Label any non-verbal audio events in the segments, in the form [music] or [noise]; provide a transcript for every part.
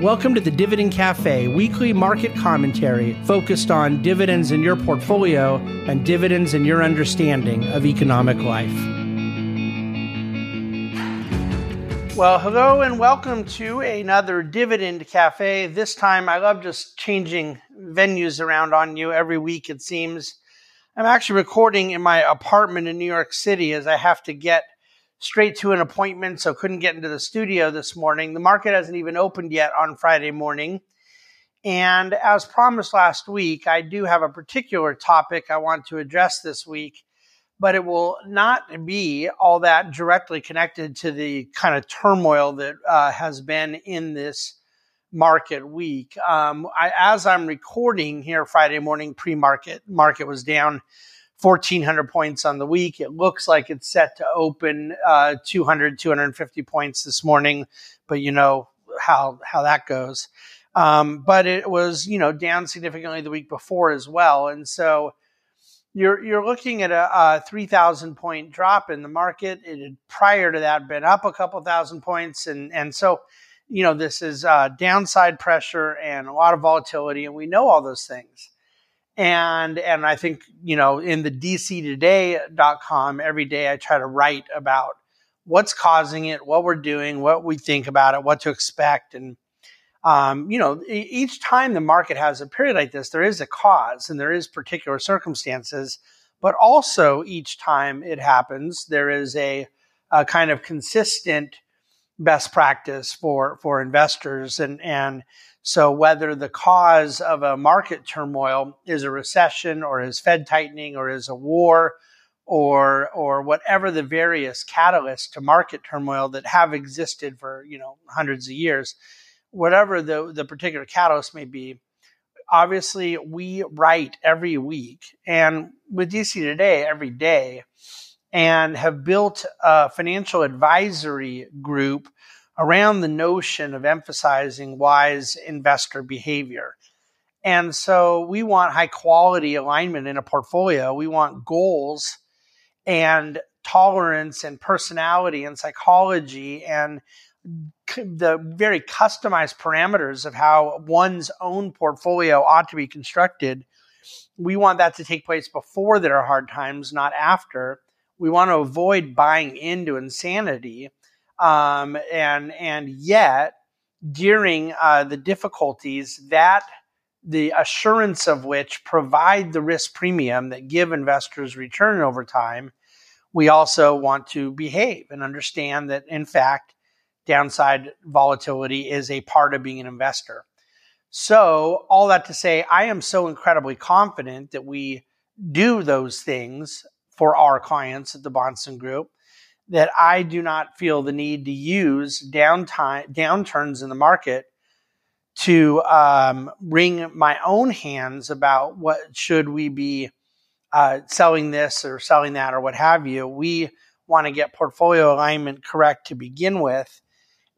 Welcome to the Dividend Cafe, weekly market commentary focused on dividends in your portfolio and dividends in your understanding of economic life. Well, hello and welcome to another Dividend Cafe. This time, I love just changing venues around on you every week, it seems. I'm actually recording in my apartment in New York City as I have to get straight to an appointment, so couldn't get into the studio this morning. The market hasn't even opened yet on Friday morning. And as promised last week, I do have a particular topic I want to address this week, but it will not be all that directly connected to the kind of turmoil that uh, has been in this market week. Um, I, as I'm recording here Friday morning, pre market, market was down 1,400 points on the week. It looks like it's set to open uh, 200, 250 points this morning, but you know how how that goes. Um, but it was you know down significantly the week before as well, and so you're you're looking at a, a 3,000 point drop in the market. It had prior to that been up a couple thousand points, and and so you know this is uh, downside pressure and a lot of volatility, and we know all those things and and I think you know in the dctoday.com every day I try to write about what's causing it, what we're doing, what we think about it, what to expect, and um, you know each time the market has a period like this, there is a cause and there is particular circumstances, but also each time it happens, there is a, a kind of consistent best practice for for investors. And and so whether the cause of a market turmoil is a recession or is Fed tightening or is a war or or whatever the various catalysts to market turmoil that have existed for you know hundreds of years, whatever the the particular catalyst may be, obviously we write every week and with DC Today every day, and have built a financial advisory group around the notion of emphasizing wise investor behavior. And so we want high quality alignment in a portfolio. We want goals and tolerance and personality and psychology and the very customized parameters of how one's own portfolio ought to be constructed. We want that to take place before there are hard times, not after. We want to avoid buying into insanity um, and and yet during uh, the difficulties that the assurance of which provide the risk premium that give investors return over time, we also want to behave and understand that in fact downside volatility is a part of being an investor. So, all that to say, I am so incredibly confident that we do those things for our clients at the Bahnsen Group that I do not feel the need to use downtime downturns in the market to um, wring my own hands about what should we be uh, selling this or selling that or what have you. We want to get portfolio alignment correct to begin with,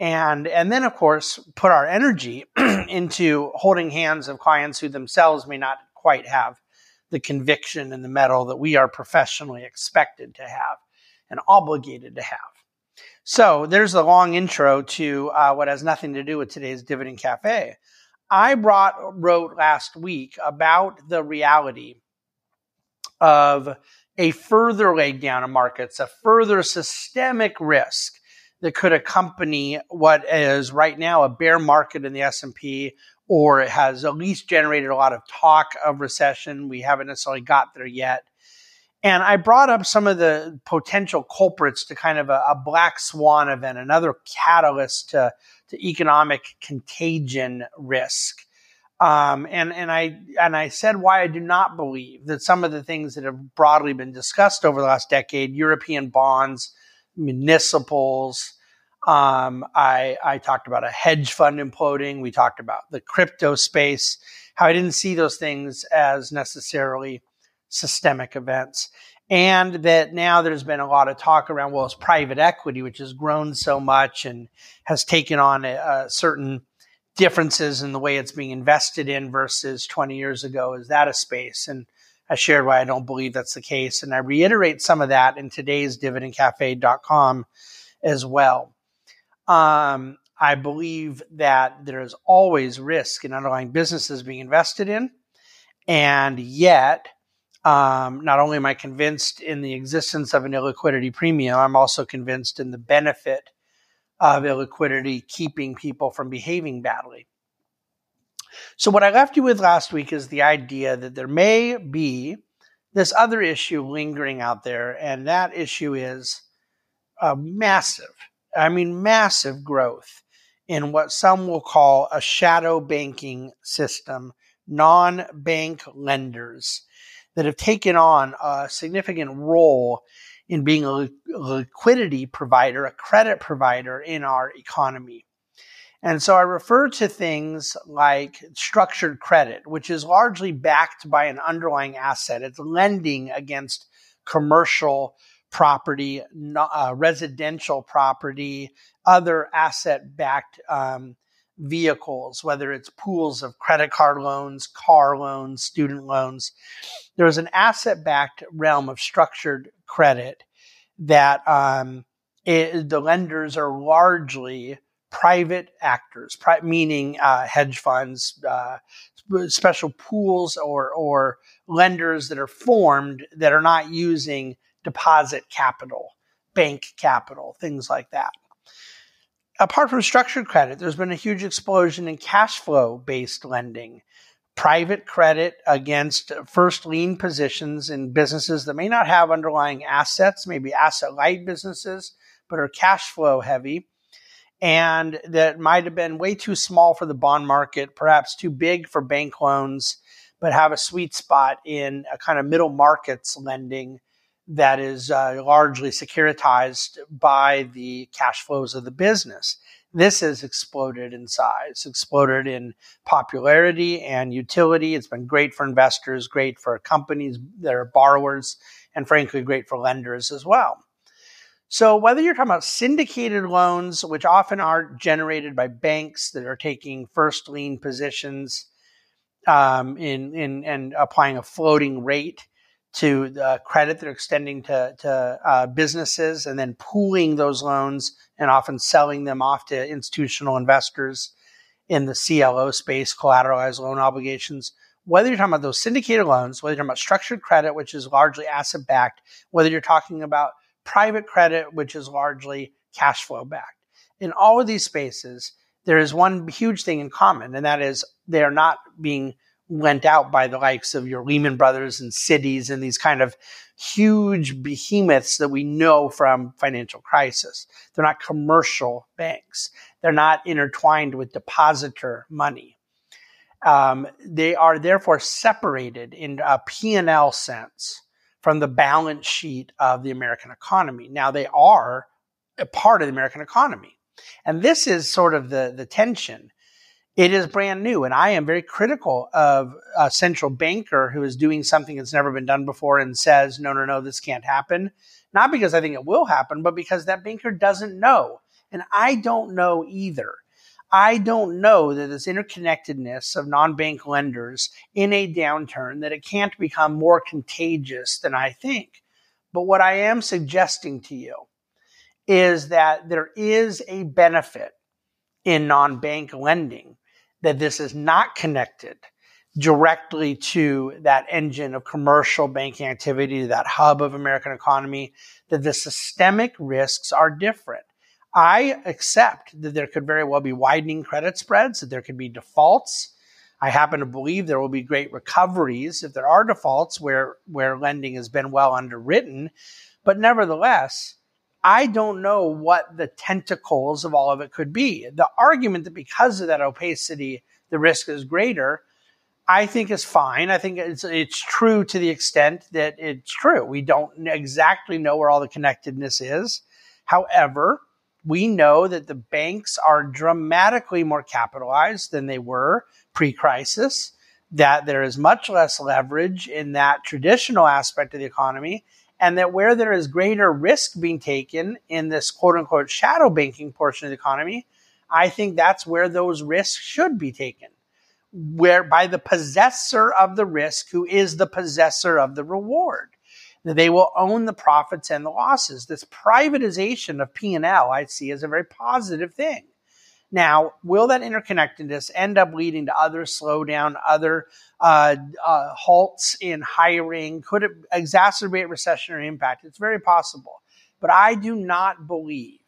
and and then of course put our energy [clears throat] into holding hands of clients who themselves may not quite have the conviction and the mettle that we are professionally expected to have and obligated to have. So there's a long intro to uh, what has nothing to do with today's Dividend Cafe. I brought wrote last week about the reality of a further leg down of markets, a further systemic risk that could accompany what is right now a bear market in the S&P or it has at least generated a lot of talk of recession. We haven't necessarily got there yet. And I brought up some of the potential culprits to kind of a, a black swan event, another catalyst to, to economic contagion risk. Um, and and I and I said why I do not believe that some of the things that have broadly been discussed over the last decade, European bonds, municipals. Um, I I talked about a hedge fund imploding. We talked about the crypto space. How I didn't see those things as necessarily systemic events. And that now there's been a lot of talk around, well, it's private equity, which has grown so much and has taken on a, a certain differences in the way it's being invested in versus 20 years ago. Is that a space? And I shared why I don't believe that's the case. And I reiterate some of that in today's dividendcafe.com as well. Um, I believe that there is always risk in underlying businesses being invested in. And yet, um, not only am I convinced in the existence of an illiquidity premium, I'm also convinced in the benefit of illiquidity keeping people from behaving badly. So, what I left you with last week is the idea that there may be this other issue lingering out there, and that issue is a massive, I mean, massive growth in what some will call a shadow banking system, non bank lenders that have taken on a significant role in being a liquidity provider, a credit provider in our economy. And so I refer to things like structured credit, which is largely backed by an underlying asset. It's lending against commercial property, uh, residential property, other asset backed um, vehicles, whether it's pools of credit card loans, car loans, student loans. There's an asset backed realm of structured credit that um, it, the lenders are largely private actors, pri- meaning uh, hedge funds, uh, special pools, or, or lenders that are formed that are not using deposit capital, bank capital, things like that apart from structured credit, there's been a huge explosion in cash flow based lending, private credit against first lien positions in businesses that may not have underlying assets, maybe asset light businesses, but are cash flow heavy. And that might have been way too small for the bond market, perhaps too big for bank loans, but have a sweet spot in a kind of middle markets lending that is uh, largely securitized by the cash flows of the business. This has exploded in size, exploded in popularity and utility. It's been great for investors, great for companies that are borrowers, and frankly, great for lenders as well. So, whether you're talking about syndicated loans, which often are generated by banks that are taking first lien positions um, in, in and applying a floating rate, to the credit they're extending to, to uh, businesses and then pooling those loans and often selling them off to institutional investors in the CLO space, collateralized loan obligations. Whether you're talking about those syndicated loans, whether you're talking about structured credit, which is largely asset backed, whether you're talking about private credit, which is largely cash flow backed. In all of these spaces, there is one huge thing in common, and that is they are not being lent out by the likes of your Lehman Brothers and Citis and these kind of huge behemoths that we know from financial crisis. They're not commercial banks. They're not intertwined with depositor money. Um, they are therefore separated in a P&L sense from the balance sheet of the American economy. Now they are a part of the American economy. And this is sort of the, the tension it is brand new. And I am very critical of a central banker who is doing something that's never been done before and says, no, no, no, this can't happen. Not because I think it will happen, but because that banker doesn't know. And I don't know either. I don't know that this interconnectedness of non bank lenders in a downturn, that it can't become more contagious than I think. But what I am suggesting to you is that there is a benefit in non bank lending that this is not connected directly to that engine of commercial banking activity, that hub of American economy, that the systemic risks are different. I accept that there could very well be widening credit spreads, that there could be defaults. I happen to believe there will be great recoveries if there are defaults where, where lending has been well underwritten. But nevertheless, I don't know what the tentacles of all of it could be. The argument that because of that opacity, the risk is greater, I think is fine. I think it's it's true to the extent that it's true. We don't exactly know where all the connectedness is. However, we know that the banks are dramatically more capitalized than they were pre-crisis, that there is much less leverage in that traditional aspect of the economy, and that where there is greater risk being taken in this quote unquote shadow banking portion of the economy, I think that's where those risks should be taken. Where by the possessor of the risk, who is the possessor of the reward. They will own the profits and the losses. This privatization of P&L I see as a very positive thing. Now, will that interconnectedness end up leading to other slowdown, other uh, uh, halts in hiring? Could it exacerbate recessionary impact? It's very possible. But I do not believe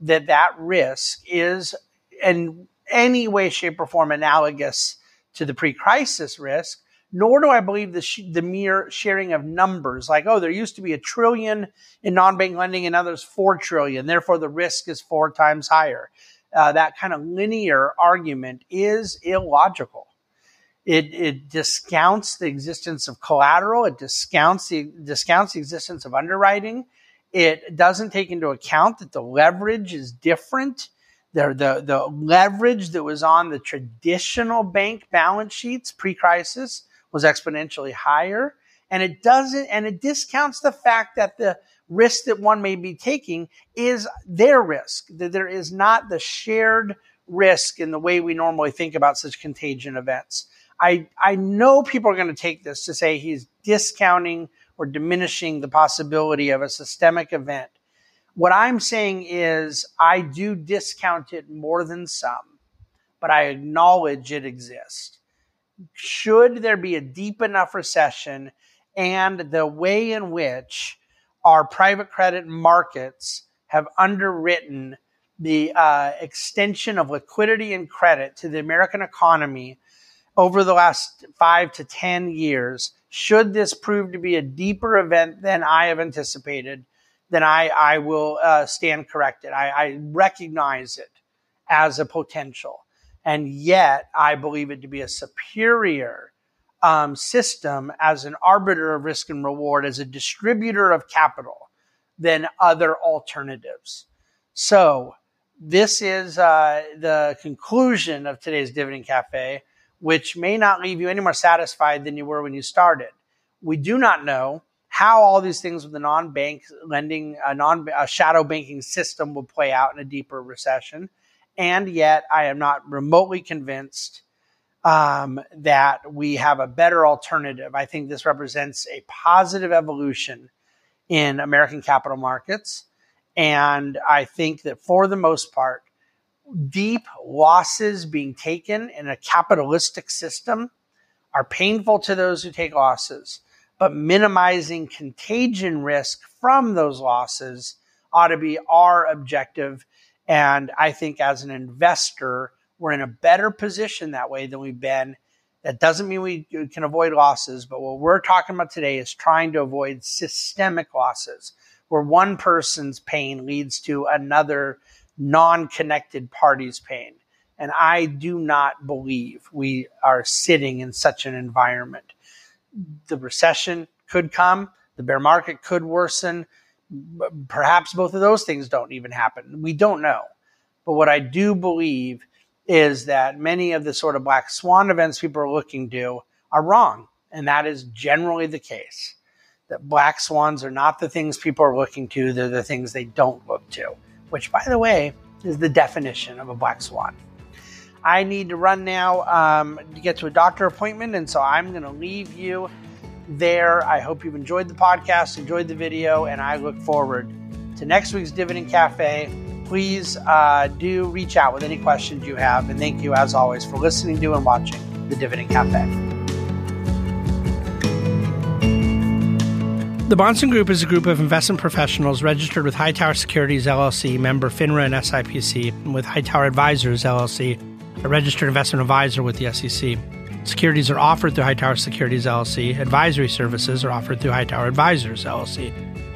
that that risk is in any way, shape, or form analogous to the pre crisis risk nor do I believe the, sh- the mere sharing of numbers, like, oh, there used to be a trillion in non bank lending and now there's four trillion, therefore the risk is four times higher. Uh, that kind of linear argument is illogical. It, it discounts the existence of collateral, it discounts the, discounts the existence of underwriting. It doesn't take into account that the leverage is different the, the, the leverage that was on the traditional bank balance sheets pre crisis was exponentially higher. And it doesn't, and it discounts the fact that the risk that one may be taking is their risk, that there is not the shared risk in the way we normally think about such contagion events. I, I know people are going to take this to say he's discounting or diminishing the possibility of a systemic event. What I'm saying is, I do discount it more than some, but I acknowledge it exists should there be a deep enough recession and the way in which our private credit markets have underwritten the uh, extension of liquidity and credit to the American economy over the last five to 10 years, should this prove to be a deeper event than I have anticipated, then I, I will uh, stand corrected. I, I recognize it as a potential. And yet, I believe it to be a superior um, system as an arbiter of risk and reward, as a distributor of capital than other alternatives. So, this is uh, the conclusion of today's Dividend Cafe, which may not leave you any more satisfied than you were when you started. We do not know how all these things with the non-bank lending, a non a shadow banking system will play out in a deeper recession and yet I am not remotely convinced um, that we have a better alternative. I think this represents a positive evolution in American capital markets. And I think that for the most part, deep losses being taken in a capitalistic system are painful to those who take losses, but minimizing contagion risk from those losses ought to be our objective and I think as an investor, we're in a better position that way than we've been. That doesn't mean we can avoid losses, but what we're talking about today is trying to avoid systemic losses where one person's pain leads to another non connected party's pain. And I do not believe we are sitting in such an environment. The recession could come, the bear market could worsen, perhaps both of those things don't even happen. We don't know. But what I do believe is that many of the sort of black swan events people are looking to are wrong. And that is generally the case. That black swans are not the things people are looking to, they're the things they don't look to, which, by the way, is the definition of a black swan. I need to run now um, to get to a doctor appointment, and so I'm going to leave you there. I hope you've enjoyed the podcast, enjoyed the video, and I look forward to next week's Dividend Cafe. Please uh, do reach out with any questions you have. And thank you, as always, for listening to and watching the Dividend Cafe. The Bahnsen Group is a group of investment professionals registered with Hightower Securities LLC, member FINRA and SIPC, and with Hightower Advisors LLC, a registered investment advisor with the SEC. Securities are offered through Hightower Securities LLC. Advisory services are offered through Hightower Advisors LLC.